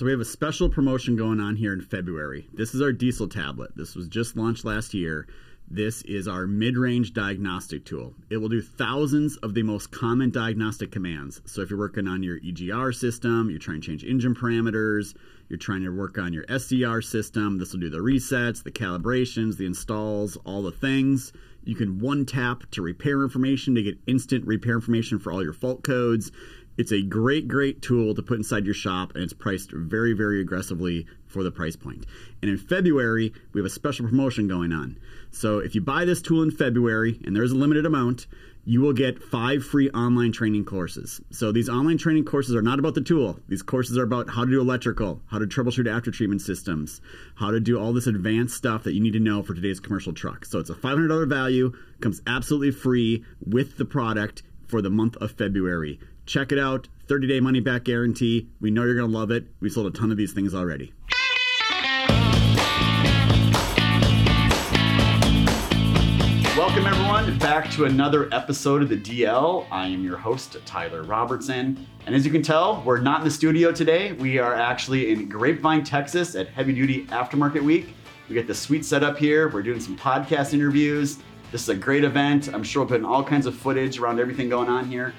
So we have a special promotion going on here in February. This is our diesel tablet. This was just launched last year. This is our mid-range diagnostic tool. It will do thousands of the most common diagnostic commands. So if you're working on your EGR system, you're trying to change engine parameters, you're trying to work on your SCR system, this will do the resets, the calibrations, the installs, all the things. You can one tap to repair information to get instant repair information for all your fault codes. It's a great, great tool to put inside your shop, and it's priced very, very aggressively for the price point. And in February, we have a special promotion going on. So if you buy this tool in February, and there's a limited amount, you will get five free online training courses. So these online training courses are not about the tool. These courses are about how to do electrical, how to troubleshoot after treatment systems, how to do all this advanced stuff that you need to know for today's commercial truck. So it's a $500 value, comes absolutely free with the product for the month of February. Check it out. 30 day money back guarantee. We know you're going to love it. We sold a ton of these things already. Welcome, everyone, back to another episode of the DL. I am your host, Tyler Robertson. And as you can tell, we're not in the studio today. We are actually in Grapevine, Texas at Heavy Duty Aftermarket Week. We got the sweet setup here. We're doing some podcast interviews. This is a great event. I'm sure we'll put in all kinds of footage around everything going on here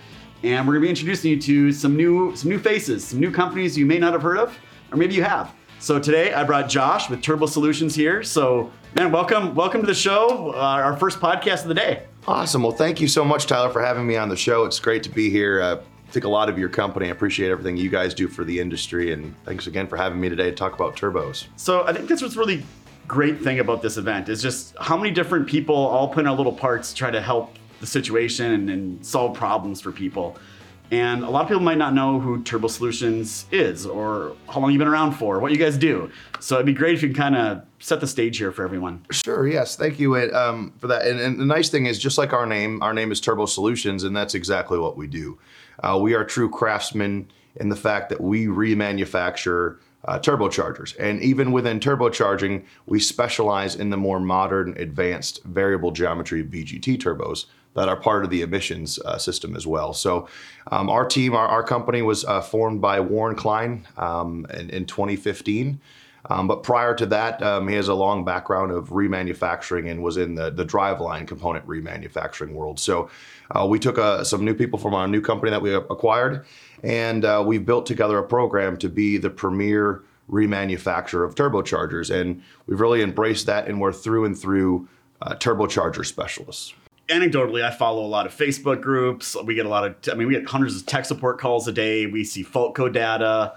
and we're gonna be introducing you to some new some new faces, some new companies you may not have heard of, or maybe you have. So today I brought Josh with Turbo Solutions here. So man, welcome welcome to the show, uh, our first podcast of the day. Awesome. Well, thank you so much, Tyler, for having me on the show. It's great to be here. Uh, I think a lot of your company. I appreciate everything you guys do for the industry, and thanks again for having me today to talk about turbos. So I think that's what's really great thing about this event is just how many different people all put in our little parts to try to help the situation and, and solve problems for people. And a lot of people might not know who Turbo Solutions is or how long you've been around for, what you guys do. So it'd be great if you can kind of set the stage here for everyone. Sure, yes. Thank you um, for that. And, and, the nice thing is, just like our name, our name is Turbo Solutions, and that's exactly what we do. Uh, we are true craftsmen in the fact that we remanufacture uh, turbochargers. And even within turbocharging, we specialize in the more modern, advanced variable geometry VGT turbos that are part of the emissions uh, system as well. So, um, our team, our, our company was uh, formed by Warren Klein um, in, in, 2015. Um, but prior to that, um, he has a long background of remanufacturing and was in the, the driveline component remanufacturing world. So, uh, we took uh, some new people from our new company that we acquired, and uh, we've built together a program to be the premier remanufacturer of turbochargers. And we've really embraced that, and we're through and through uh, turbocharger specialists anecdotally, I follow a lot of Facebook groups. We get a lot of, I mean, we get hundreds of tech support calls a day. We see fault code data.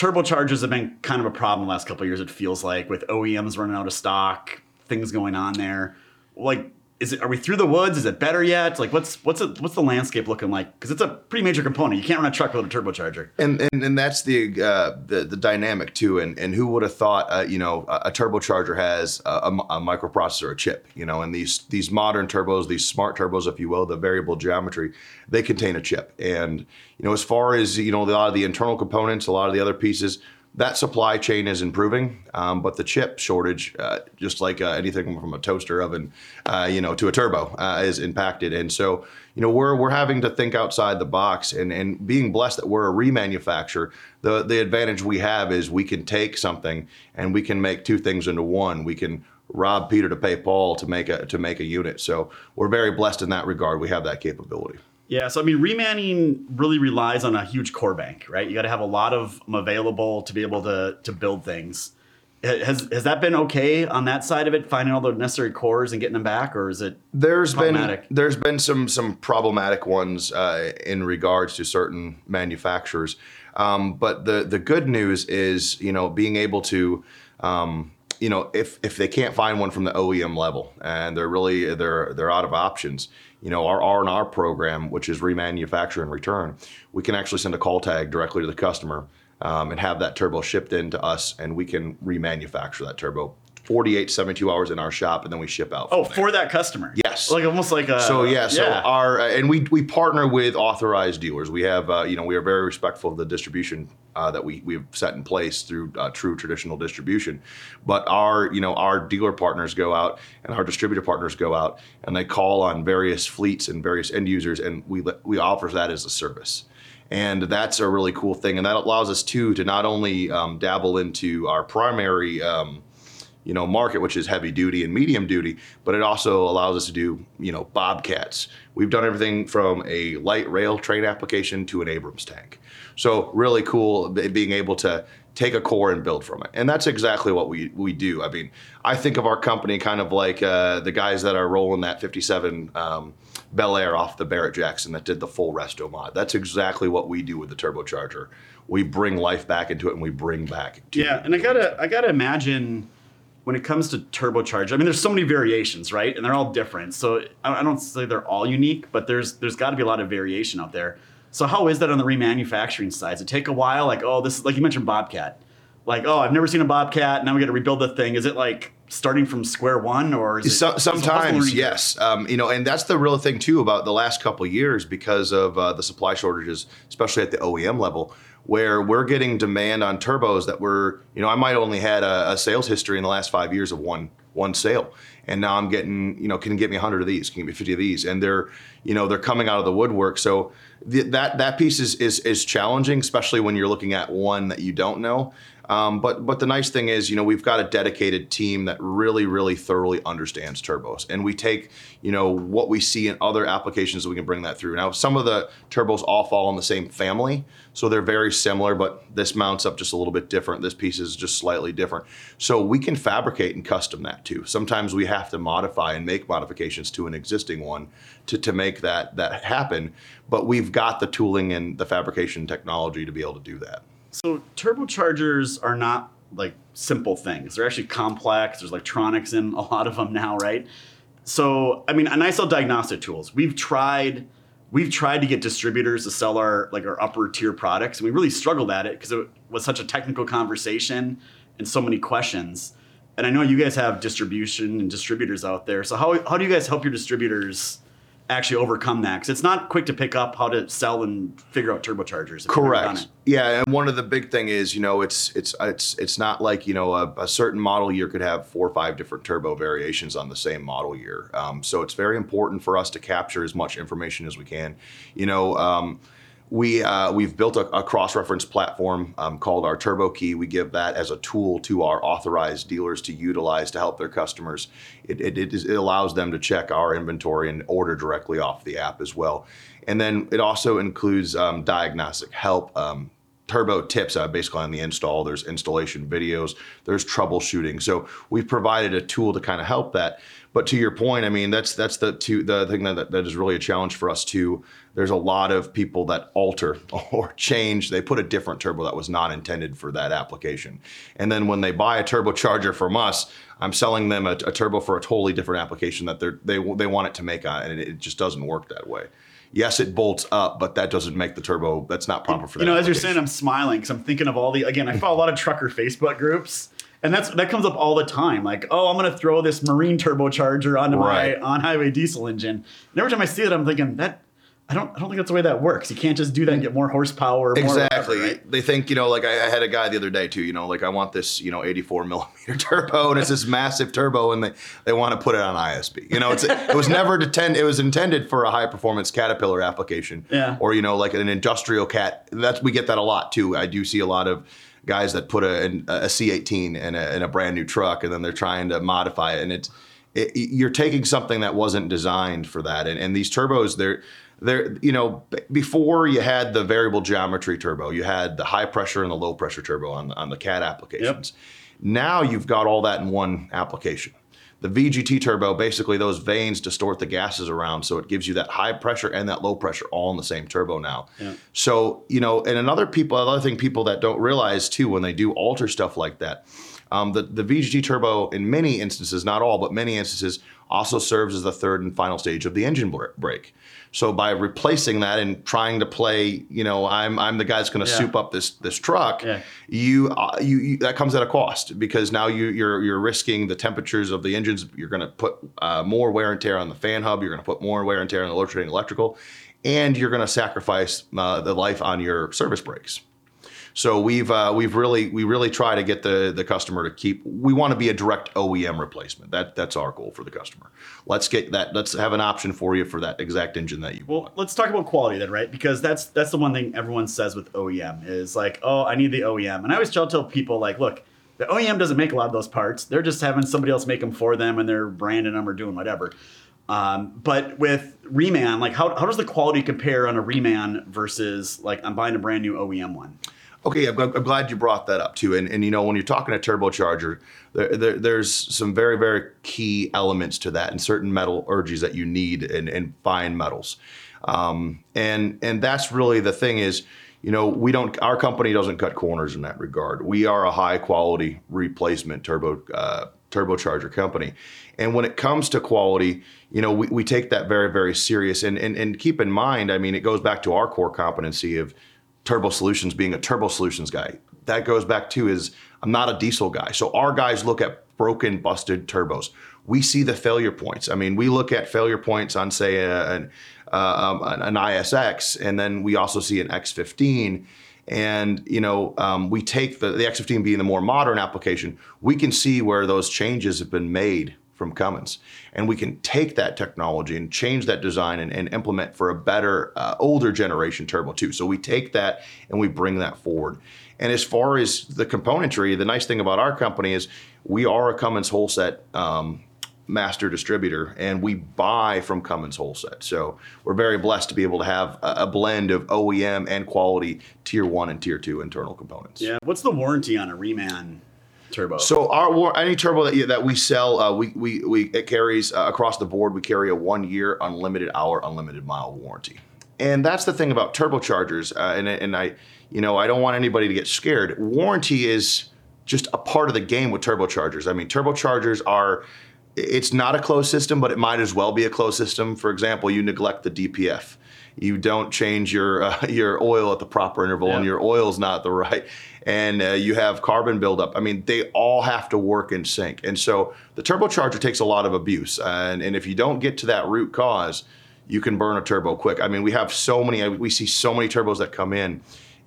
Turbochargers have been kind of a problem the last couple years. It feels like with OEMs running out of stock, things going on there. Like is it are we through the woods? Is it better yet? Like what's what's it what's the landscape looking like? Because it's a pretty major component. You can't run a truck without a turbocharger. And and, and that's the, uh, the the dynamic too. And and who would have thought uh, you know a, a, turbocharger has a, a, microprocessor a chip you know? And these these modern turbos these smart turbos if you will the variable geometry they contain a chip. And you know as far as you know a lot of the internal components a lot of the other pieces that supply chain is improving, um, but the chip shortage, uh, just like uh, anything from a toaster oven, uh, you know, to a turbo, uh, is impacted. And so, you know, we're we're having to think outside the box, and and being blessed that we're a remanufacturer. The the advantage we have is we can take something and we can make two things into one. We can rob Peter to pay Paul to make a to make a unit. So we're very blessed in that regard. We have that capability. Yeah, so I mean, remanning really relies on a huge core bank, right? You got to have a lot of them available to be able to to build things. Has has that been okay on that side of it, finding all the necessary cores and getting them back, or is it there's been there's been some some problematic ones uh, in regards to certain manufacturers, um, but the the good news is you know being able to um, you know if if they can't find one from the OEM level and they're really they're they're out of options you know, our R&R program, which is remanufacture and return, we can actually send a call tag directly to the customer um, and have that turbo shipped in to us, and we can remanufacture that turbo 48, 72 hours in our shop, and then we ship out. Oh, for that customer. Yes. Like almost like a. So yeah, so yeah. our and we we partner with authorized dealers. We have uh, you know we are very respectful of the distribution uh, that we we've set in place through uh, true traditional distribution. But our you know our dealer partners go out and our distributor partners go out and they call on various fleets and various end users, and we we offer that as a service. and that's a really cool thing. And that allows us too to not only um, dabble into our primary. Um, you know, market, which is heavy duty and medium duty, but it also allows us to do, you know, bobcats. We've done everything from a light rail train application to an Abrams tank. So really cool being able to take a core and build from it. And that's exactly what we, we do. I mean, I think of our company kind of like uh, the guys that are rolling that 57 um, Bel Air off the Barrett Jackson that did the full resto mod. That's exactly what we do with the turbocharger. We bring life back into it and we bring back. yeah, and I gotta I gotta imagine when it comes to turbocharger, I mean, there's so many variations, right? And they're all different. So I don't say they're all unique, but there's there's got to be a lot of variation out there. So how is that on the remanufacturing side? Does it take a while? Like, oh, this is like you mentioned Bobcat. Like, oh, I've never seen a Bobcat. Now we got to rebuild the thing. Is it like starting from square one, or is so, it, sometimes yes? Um, you know, and that's the real thing too about the last couple years because of uh, the supply shortages, especially at the OEM level, where we're getting demand on turbos that were, you know, I might only had a, a sales history in the last five years of one one sale and now I'm getting, you know, can you get me 100 of these? Can you get me 50 of these? And they're, you know, they're coming out of the woodwork. So the, that that piece is, is is challenging, especially when you're looking at one that you don't know. Um, but but the nice thing is, you know, we've got a dedicated team that really really thoroughly understands turbos, and we take you know what we see in other applications, we can bring that through. Now, some of the turbos all fall in the same family, so they're very similar, but this mounts up just a little bit different. This piece is just slightly different, so we can fabricate and custom that too. Sometimes we have to modify and make modifications to an existing one to to make that that happen, but we've got the tooling and the fabrication technology to be able to do that. So turbochargers are not like simple things. They're actually complex. There's electronics in a lot of them now, right? So, I mean, and I sell diagnostic tools. We've tried we've tried to get distributors to sell our like our upper tier products and we really struggled at it because it was such a technical conversation and so many questions. And I know you guys have distribution and distributors out there. So how how do you guys help your distributors actually overcome that because it's not quick to pick up how to sell and figure out turbochargers. Correct. Yeah, and one of the big thing is you know it's it's it's it's not like you know a, a, certain model year could have four or five different turbo variations on the same model year. Um, so it's very important for us to capture as much information as we can. You know. Um, we uh, we've built a, a cross-reference platform um, called our Turbo Key. We give that as a tool to our authorized dealers to utilize to help their customers. It, it, it, is, it allows them to check our inventory and order directly off the app as well. And then it also includes um, diagnostic help. Um, turbo tips uh, basically on the install there's installation videos there's troubleshooting so we've provided a tool to kind of help that but to your point, I mean, that's that's the two, the thing that, that is really a challenge for us too. There's a lot of people that alter or change. They put a different turbo that was not intended for that application, and then when they buy a turbocharger from us, I'm selling them a, a turbo for a totally different application that they they want it to make on, and it, it just doesn't work that way yes, it bolts up, but that doesn't make the turbo. That's not proper for that. You know, as you're saying, I'm smiling because I'm thinking of all the. Again, I follow a lot of trucker Facebook groups, and that's that comes up all the time. Like, oh, I'm gonna throw this marine turbocharger onto right. my on highway diesel engine. And every time I see it, I'm thinking that I don't I don't think that's the way that works. You can't just do that and get more horsepower. exactly. More right? They think you know, like I, I, had a guy the other day too. You know, like I want this you know 84 millimeter turbo, and it's this massive turbo, and they they want to put it on ISB. You know, it's it was never intended. It was intended for a high performance Caterpillar application. Yeah. Or you know, like an industrial cat. That's we get that a lot too. I do see a lot of guys that put a, a C18 in a, in a brand new truck and then they're trying to modify it. And it's, it, you're taking something that wasn't designed for that. And, and these turbos, they're, they're, you know, before you had the variable geometry turbo, you had the high pressure and the low pressure turbo on, on the Cat applications. Yep. Now you've got all that in one application. The VGT turbo, basically those vanes distort the gases around, so it gives you that high pressure and that low pressure all in the same turbo now. Yeah. So you know, and another people, another thing people that don't realize too when they do alter stuff like that, um, the the VGT turbo in many instances, not all, but many instances, also serves as the third and final stage of the engine brake. So by replacing that and trying to play, you know, I'm I'm the guy that's going to yeah. soup up this this truck. Yeah. You, uh, you, you that comes at a cost because now you you're you're risking the temperatures of the engines. You're going to put uh, more wear and tear on the fan hub. You're going to put more wear and tear on the rotating electrical, and you're going to sacrifice uh, the life on your service brakes. So we've uh, we've really we really try to get the the customer to keep. We want to be a direct OEM replacement. That that's our goal for the customer. Let's get that. Let's have an option for you for that exact engine that you well, want. let's talk about quality then, right? Because that's that's the one thing everyone says with OEM is like, oh, I need the OEM, and I always tell tell people like, look, the OEM doesn't make a lot of those parts. They're just having somebody else make them for them, and they're branding them or doing whatever. Um, but with Reman, like, how, how does the quality compare on a Reman versus like I'm buying a brand new OEM one? Okay, I'm, I'm glad you brought that up too. And, and you know, when you're talking a turbocharger, there, there, there's some very, very key elements to that and certain metallurgies that you need and, and fine metals. Um, and and that's really the thing is, you know, we don't. Our company doesn't cut corners in that regard. We are a high quality replacement turbo uh, turbocharger company, and when it comes to quality, you know, we, we take that very very serious. And, and and keep in mind, I mean, it goes back to our core competency of Turbo Solutions being a Turbo Solutions guy. That goes back to is I'm not a diesel guy, so our guys look at broken, busted turbos. We see the failure points. I mean, we look at failure points on say an, uh, um, an ISX, and then we also see an X15. And you know, um, we take the, the X15 being the more modern application, we can see where those changes have been made from Cummins, and we can take that technology and change that design and, and implement for a better, uh, older generation turbo too. So we take that and we bring that forward. And as far as the componentry, the nice thing about our company is we are a Cummins Holset um, master distributor and we buy from Cummins Holset. So we're very blessed to be able to have a, blend of OEM and quality tier one and tier two internal components. Yeah. What's the warranty on a Reman turbo? So our any turbo that, that we sell, uh, we, we, we it carries uh, across the board. We carry a one year unlimited hour, unlimited mile warranty. And that's the thing about turbochargers. Uh, and, and I, you know, I don't want anybody to get scared. Warranty is just a part of the game with turbochargers. I mean, turbochargers are it's not a closed system, but it might as well be a closed system. For example, you neglect the DPF. You don't change your uh, your oil at the proper interval, yeah. and your oil's not the right, and uh, you have carbon buildup. I mean, they all have to work in sync. And so the turbocharger takes a lot of abuse, and, and if you don't get to that root cause, you can burn a turbo quick. I mean, we have so many. We see so many turbos that come in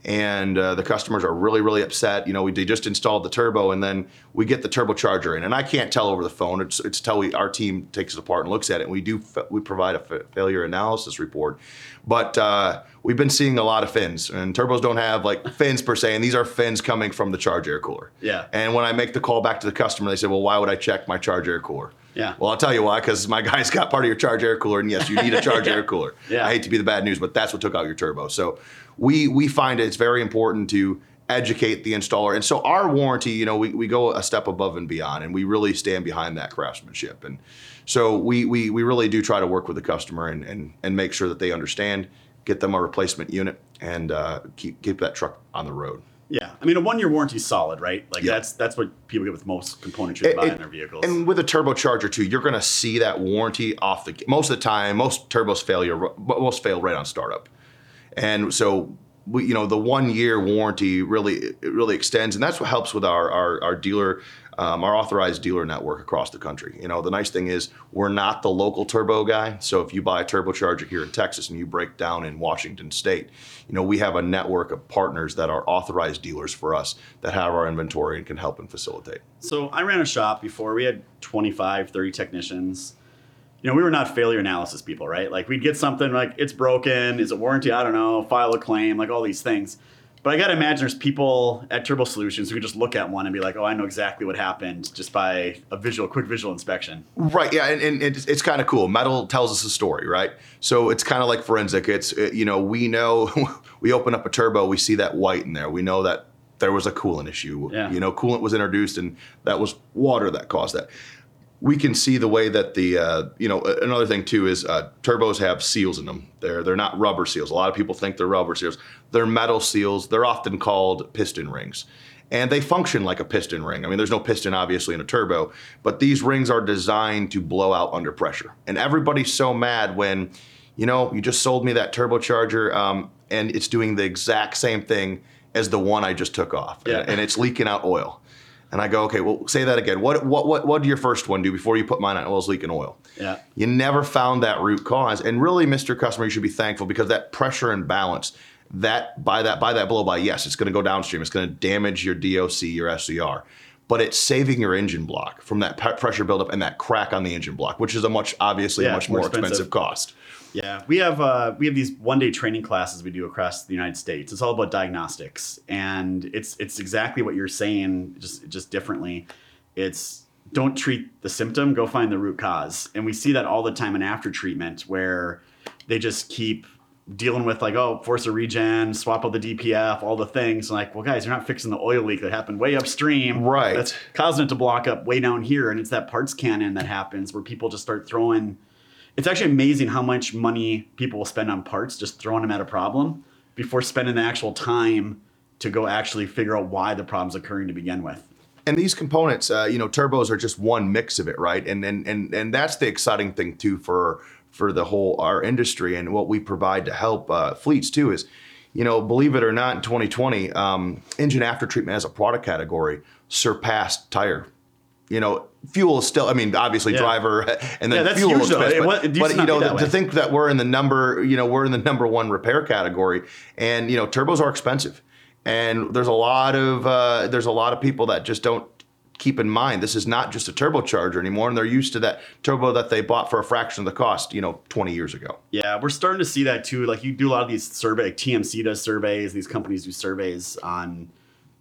and uh, the customers are really really upset. You know we just installed the turbo and then we get the turbocharger in. And i can't tell over the phone. It's, it's till we, our team takes it apart and looks at it and we do we provide a failure analysis report. But uh, we've been seeing a lot of fins and turbos don't have like fins per se and these are fins coming from the charge air cooler. Yeah. And when i make the call back to the customer they say well why would i check my charge air cooler yeah. Well, I'll tell you why, because my guy's got part of your charge air cooler, and yes, you need a charge yeah. air cooler. Yeah. I hate to be the bad news, but that's what took out your turbo. So we we find it's very important to educate the installer. And so our warranty, you know, we, we go a step above and beyond, and we really stand behind that craftsmanship. And so we we, we really do try to work with the customer and, and and make sure that they understand, get them a replacement unit, and uh, keep keep that truck on the road. I mean a one year warranty is solid, right? Like yeah. that's that's what people get with most componentry they buy in their vehicles. And with a turbocharger too, you're going to see that warranty off the most of the time. Most turbos failure most fail right on startup, and so we, you know the one year warranty really it really extends, and that's what helps with our our, our dealer um, our authorized dealer network across the country. You know, the nice thing is we're not the local turbo guy. So if you buy a turbocharger here in Texas and you break down in Washington State, you know, we have a network of partners that are authorized dealers for us that have our inventory and can help and facilitate. So I ran a shop before. We had 25, 30 technicians. You know, we were not failure analysis people, right? Like we'd get something like it's broken, is it warranty? I don't know, file a claim, like all these things. But I got to imagine there's people at Turbo Solutions who can just look at one and be like, oh, I know exactly what happened just by a visual, quick visual inspection. Right. Yeah. And, and it's, it's kind of cool. Metal tells us a story, right? So it's kind of like forensic. It's, uh, you know, we know, we open up a turbo, we see that white in there. We know that there was a coolant issue. Yeah. You know, coolant was introduced and that was water that caused that we can see the way that the uh, you know another thing too is uh, turbos have seals in them. They're they're not rubber seals. A lot of people think they're rubber seals. They're metal seals. They're often called piston rings, and they function like a piston ring. I mean, there's no piston obviously in a turbo, but these rings are designed to blow out under pressure. And everybody's so mad when you know you just sold me that turbocharger um, and it's doing the exact same thing as the one I just took off, yeah. and, and it's leaking out oil. And I go, okay, well, say that again. What what what what did your first one do before you put mine on? Well, it's leaking oil. Yeah. You never found that root cause. And really, Mr. Customer, you should be thankful because that pressure and balance, that by that by that blow by, yes, it's going to go downstream. It's going to damage your DOC, your SCR, but it's saving your engine block from that pressure buildup and that crack on the engine block, which is a much obviously a much more more expensive. expensive cost. Yeah, we have uh, we have these one day training classes we do across the United States. It's all about diagnostics, and it's it's exactly what you're saying, just just differently. It's don't treat the symptom, go find the root cause, and we see that all the time in after treatment where they just keep dealing with like oh force a regen, swap out the DPF, all the things. And like, well, guys, you're not fixing the oil leak that happened way upstream, Right. That's causing it to block up way down here, and it's that parts cannon that happens where people just start throwing it's actually amazing how much money people will spend on parts just throwing them at a problem before spending the actual time to go actually figure out why the problem's occurring to begin with. And these components, uh, you know, turbos are just one mix of it, right? And and and and that's the exciting thing too for for the whole our industry and what we provide to help uh, fleets too is, you know, believe it or not, in 2020, um, engine after treatment as a product category surpassed tire. You know, fuel is still. I mean, obviously Yeah. driver and then Yeah, fuel huge, expense, but, but, you know, to way. think that we're in the number, you know, we're in the number one repair category, and you know, turbos are expensive, and there's a lot of uh, there's a lot of people that just don't keep in mind this is not just a turbocharger anymore, and they're used to that turbo that they bought for a fraction of the cost, you know, 20 years ago. Yeah, we're starting to see that too. Like you do a lot of these survey, like TMC does surveys. These companies do surveys on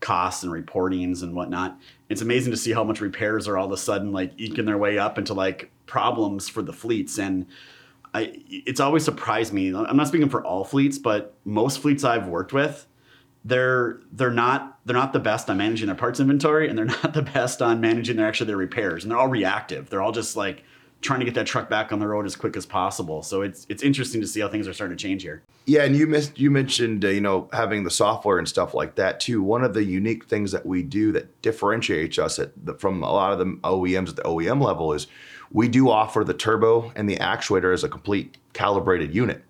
costs and reportings and whatnot. It's amazing to see how much repairs are all of a sudden like eking their way up into like problems for the fleets. And I, it's always surprised me. I'm not speaking for all fleets, but most fleets I've worked with, they're they're not they're not the best on managing their parts inventory, and they're not the best on managing their actually their repairs. And they're all reactive. They're all just like trying to get that truck back on the road as quick as possible. So it's it's interesting to see how things are starting to change here. Yeah, and you missed you mentioned uh, you know having the software and stuff like that too. One of the unique things that we do that differentiates us the, from a lot of the OEMs at the OEM level is we do offer the turbo and the actuator as a complete calibrated unit.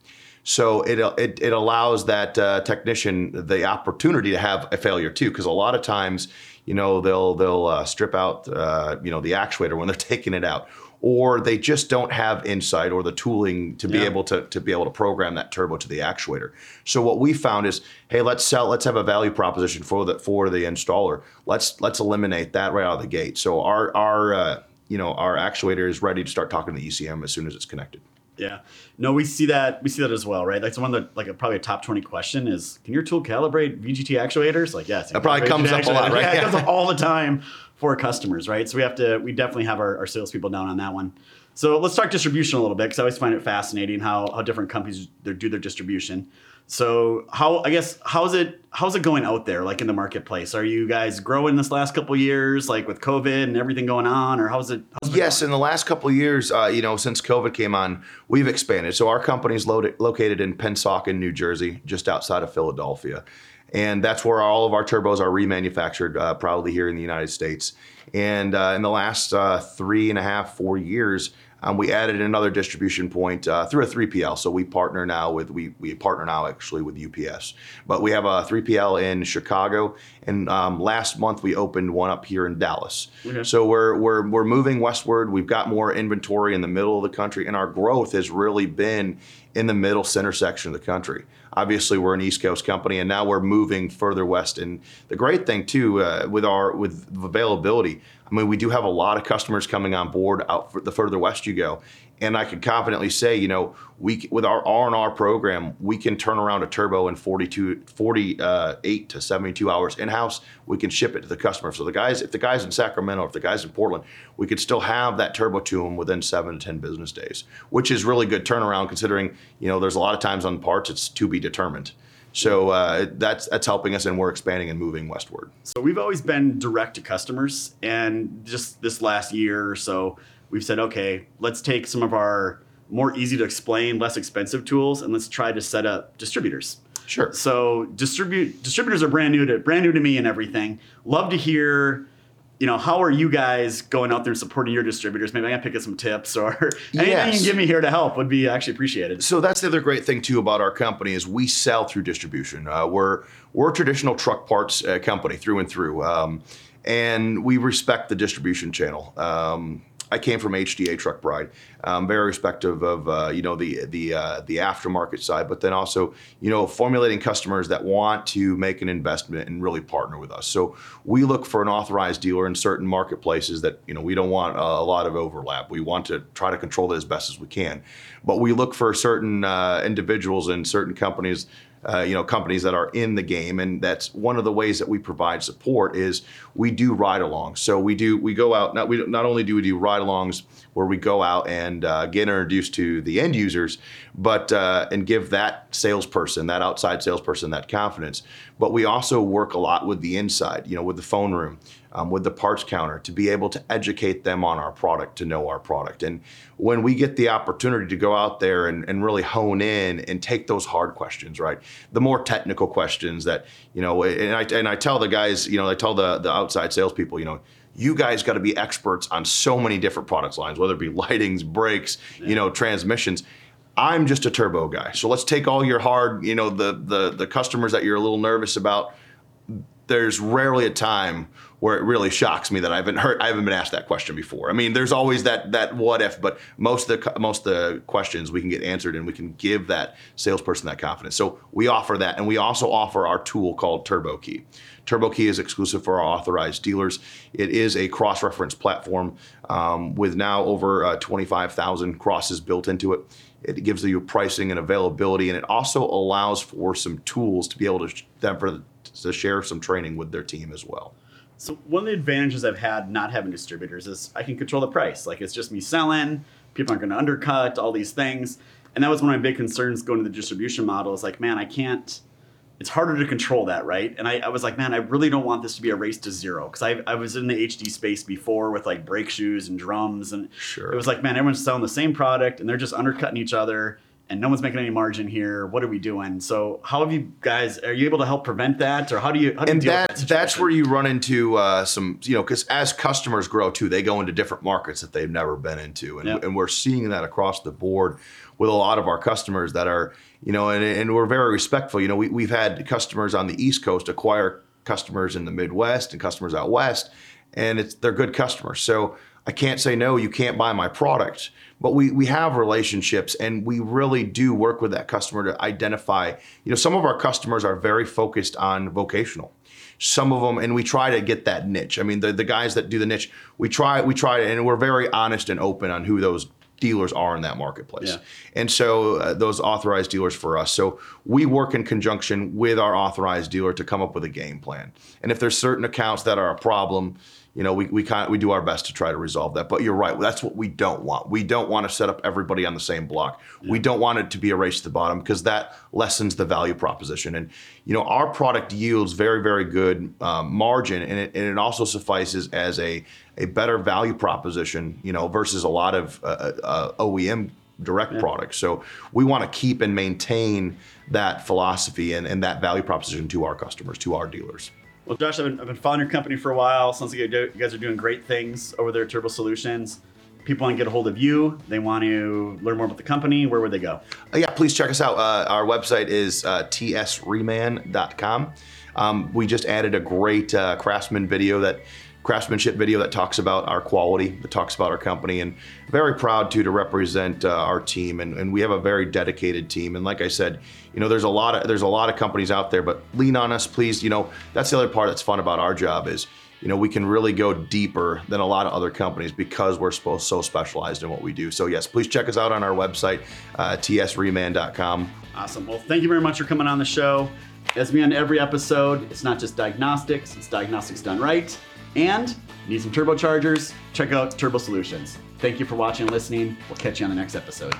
So it it, it allows that uh, technician the opportunity to have a failure too, because a lot of times you know they'll they'll uh, strip out uh, you know the actuator when they're taking it out, or they just don't have insight or the tooling to be Yeah. able to to be able to program that turbo to the actuator. So what we found is, hey, let's sell, let's have a value proposition for the for the installer. Let's let's eliminate that right out of the gate. So our our uh, you know our actuator is ready to start talking to the ECM as soon as it's connected. Yeah. No, we see that we see that as well, right? That's one of the like a, probably a top twenty question is can your tool calibrate VGT actuators? Like yes, it That probably comes up a lot, right? Yeah, it Yeah. comes up all the time for customers, right? So we have to we definitely have our, our salespeople down on that one. So let's talk distribution a little bit because I always find it fascinating how how different companies do their distribution. So how I guess how's it how's it going out there like in the marketplace? Are you guys growing this last couple years like with COVID and everything going on, or how's it? How's it Yes, going? in the last couple of years, uh, you know, since COVID came on, we've expanded. So our company's loaded, located in Pennsauken, New Jersey, just outside of Philadelphia, and that's where all of our turbos are remanufactured, uh, probably here in the United States. And uh, in the last uh, three and a half, four years, um, we added another distribution point uh, through a 3PL. So we partner now with we we partner now actually with UPS, but we have a 3PL in Chicago, and um, last month we opened one up here in Dallas. Okay. So we're we're we're moving westward. We've got more inventory in the middle of the country, and our growth has really been in the middle center section of the country. Obviously, we're an East Coast company, and now we're moving further west. And the great thing too, uh, with our with availability, I mean, we do have a lot of customers coming on board out the further west you go. And I can confidently say, you know, we with our R and R program, we can turn around a turbo in 42, 48 to 72 hours in house. We can ship it to the customer. So the guys, if the guys in Sacramento, if the guys in Portland, we could still have that turbo to them within seven to 10 business days, which is really good turnaround considering, you know, there's a lot of times on parts it's to be determined. So uh, that's that's helping us, and we're expanding and moving westward. So we've always been direct to customers, and just this last year or so, we've said, okay, let's take some of our more easy to explain, less expensive tools, and let's try to set up distributors. Sure. So distribute distributors are brand new to brand new to me and everything. Love to hear, you know, how are you guys going out there and supporting your distributors? Maybe I can pick up some tips or anything you can give me here to help would be actually appreciated. So that's the other great thing too about our company is we sell through distribution. Uh, we're we're a traditional truck parts uh, company through and through, um, and we respect the distribution channel. Um, I came from HDA Truck Pride, um, very respective of uh, you know the the uh, the aftermarket side, but then also you know formulating customers that want to make an investment and really partner with us. So we look for an authorized dealer in certain marketplaces that you know we don't want a, a lot of overlap. We want to try to control that as best as we can, but we look for certain uh, individuals and certain companies uh, you know companies that are in the game and that's one of the ways that we provide support is we do ride alongs so we do we go out not we not only do we do ride alongs where we go out and uh, get introduced to the end users but uh, and give that salesperson that outside salesperson that confidence but we also work a lot with the inside you know with the phone room um, with the parts counter to be able to educate them on our product, to know our product. And when we get the opportunity to go out there and, and really hone in and take those hard questions, right? The more technical questions that, you know, and I, and I tell the guys, you know, I tell the, the outside salespeople, you know, you guys got to be experts on so many different product lines, whether it be lightings, brakes, yeah. you know, transmissions. I'm just a turbo guy. So let's take all your hard, you know, the the the customers that you're a little nervous about. There's rarely a time where it really shocks me that I haven't heard I haven't been asked that question before. I mean, there's always that that what if, but most of the most of the questions we can get answered and we can give that salesperson that confidence. So we offer that, and we also offer our tool called Turbo Key. Turbo Key is exclusive for our authorized dealers. It is a cross-reference platform um, with now over uh, 25,000 crosses built into it. It gives you pricing and availability, and it also allows for some tools to be able to them for to share some training with their team as well. So one of the advantages I've had not having distributors is I can control the price. Like it's just me selling. People aren't going to undercut all these things. And that was one of my big concerns going to the distribution model. Is like, man, I can't. It's harder to control that, right? And I, I was like, man, I really don't want this to be a race to zero because I, I was in the HD space before with like brake shoes and drums, and sure. it was like, man, everyone's selling the same product and they're just undercutting each other and no one's making any margin here. What are we doing? So how have you guys? Are you able to help prevent that, or how do you? How do and you that, that that's where you run into uh, some, you know, because as customers grow too, they go into different markets that they've never been into, and, yep. and we're seeing that across the board with a lot of our customers that are, you know, and, and we're very respectful. You know, we, we've had customers on the East Coast acquire customers in the Midwest and customers out west, and it's they're good customers. So I can't say no. You can't buy my product. But we we have relationships and we really do work with that customer to identify you know some of our customers are very focused on vocational. Some of them and we try to get that niche. I mean the, the guys that do the niche we try we try and we're very honest and open on who those dealers are in that marketplace. Yeah. and so uh, those authorized dealers for us. So we work in conjunction with our authorized dealer to come up with a game plan. And if there's certain accounts that are a problem you know, we we kind we do our best to try to resolve that. But you're right. That's what we don't want. We don't want to set up everybody on the same block. Yeah. We don't want it to be a race to the bottom because that lessens the value proposition. And you know, our product yields very very good um, margin, and it and it also suffices as a a better value proposition. You know, versus a lot of uh, uh, uh OEM direct yeah. products. So we want to keep and maintain that philosophy and, and that value proposition to our customers, to our dealers. Well, Josh, I've been, I've been following your company for a while. Sounds like you guys are doing great things over there at Turbo Solutions. People want to get a hold of you. They want to learn more about the company. Where would they go? Uh, yeah, please check us out. Uh, our website is uh, tsreman.com. Um, we just added a great uh, Craftsman video that craftsmanship video that talks about our quality, that talks about our company, and very proud to to represent uh, our team. And, and we have a very dedicated team. And like I said, you know, there's a lot of there's a lot of companies out there, but lean on us, please. You know, that's the other part that's fun about our job is you know, we can really go deeper than a lot of other companies because we're so specialized in what we do. So yes, please check us out on our website, uh, tsreman.com. Awesome. Well, thank you very much for coming on the show. As we end every episode, it's not just diagnostics, it's diagnostics done right. And need some turbochargers? Check out Turbo Solutions. Thank you for watching and listening. We'll catch you on the next episode.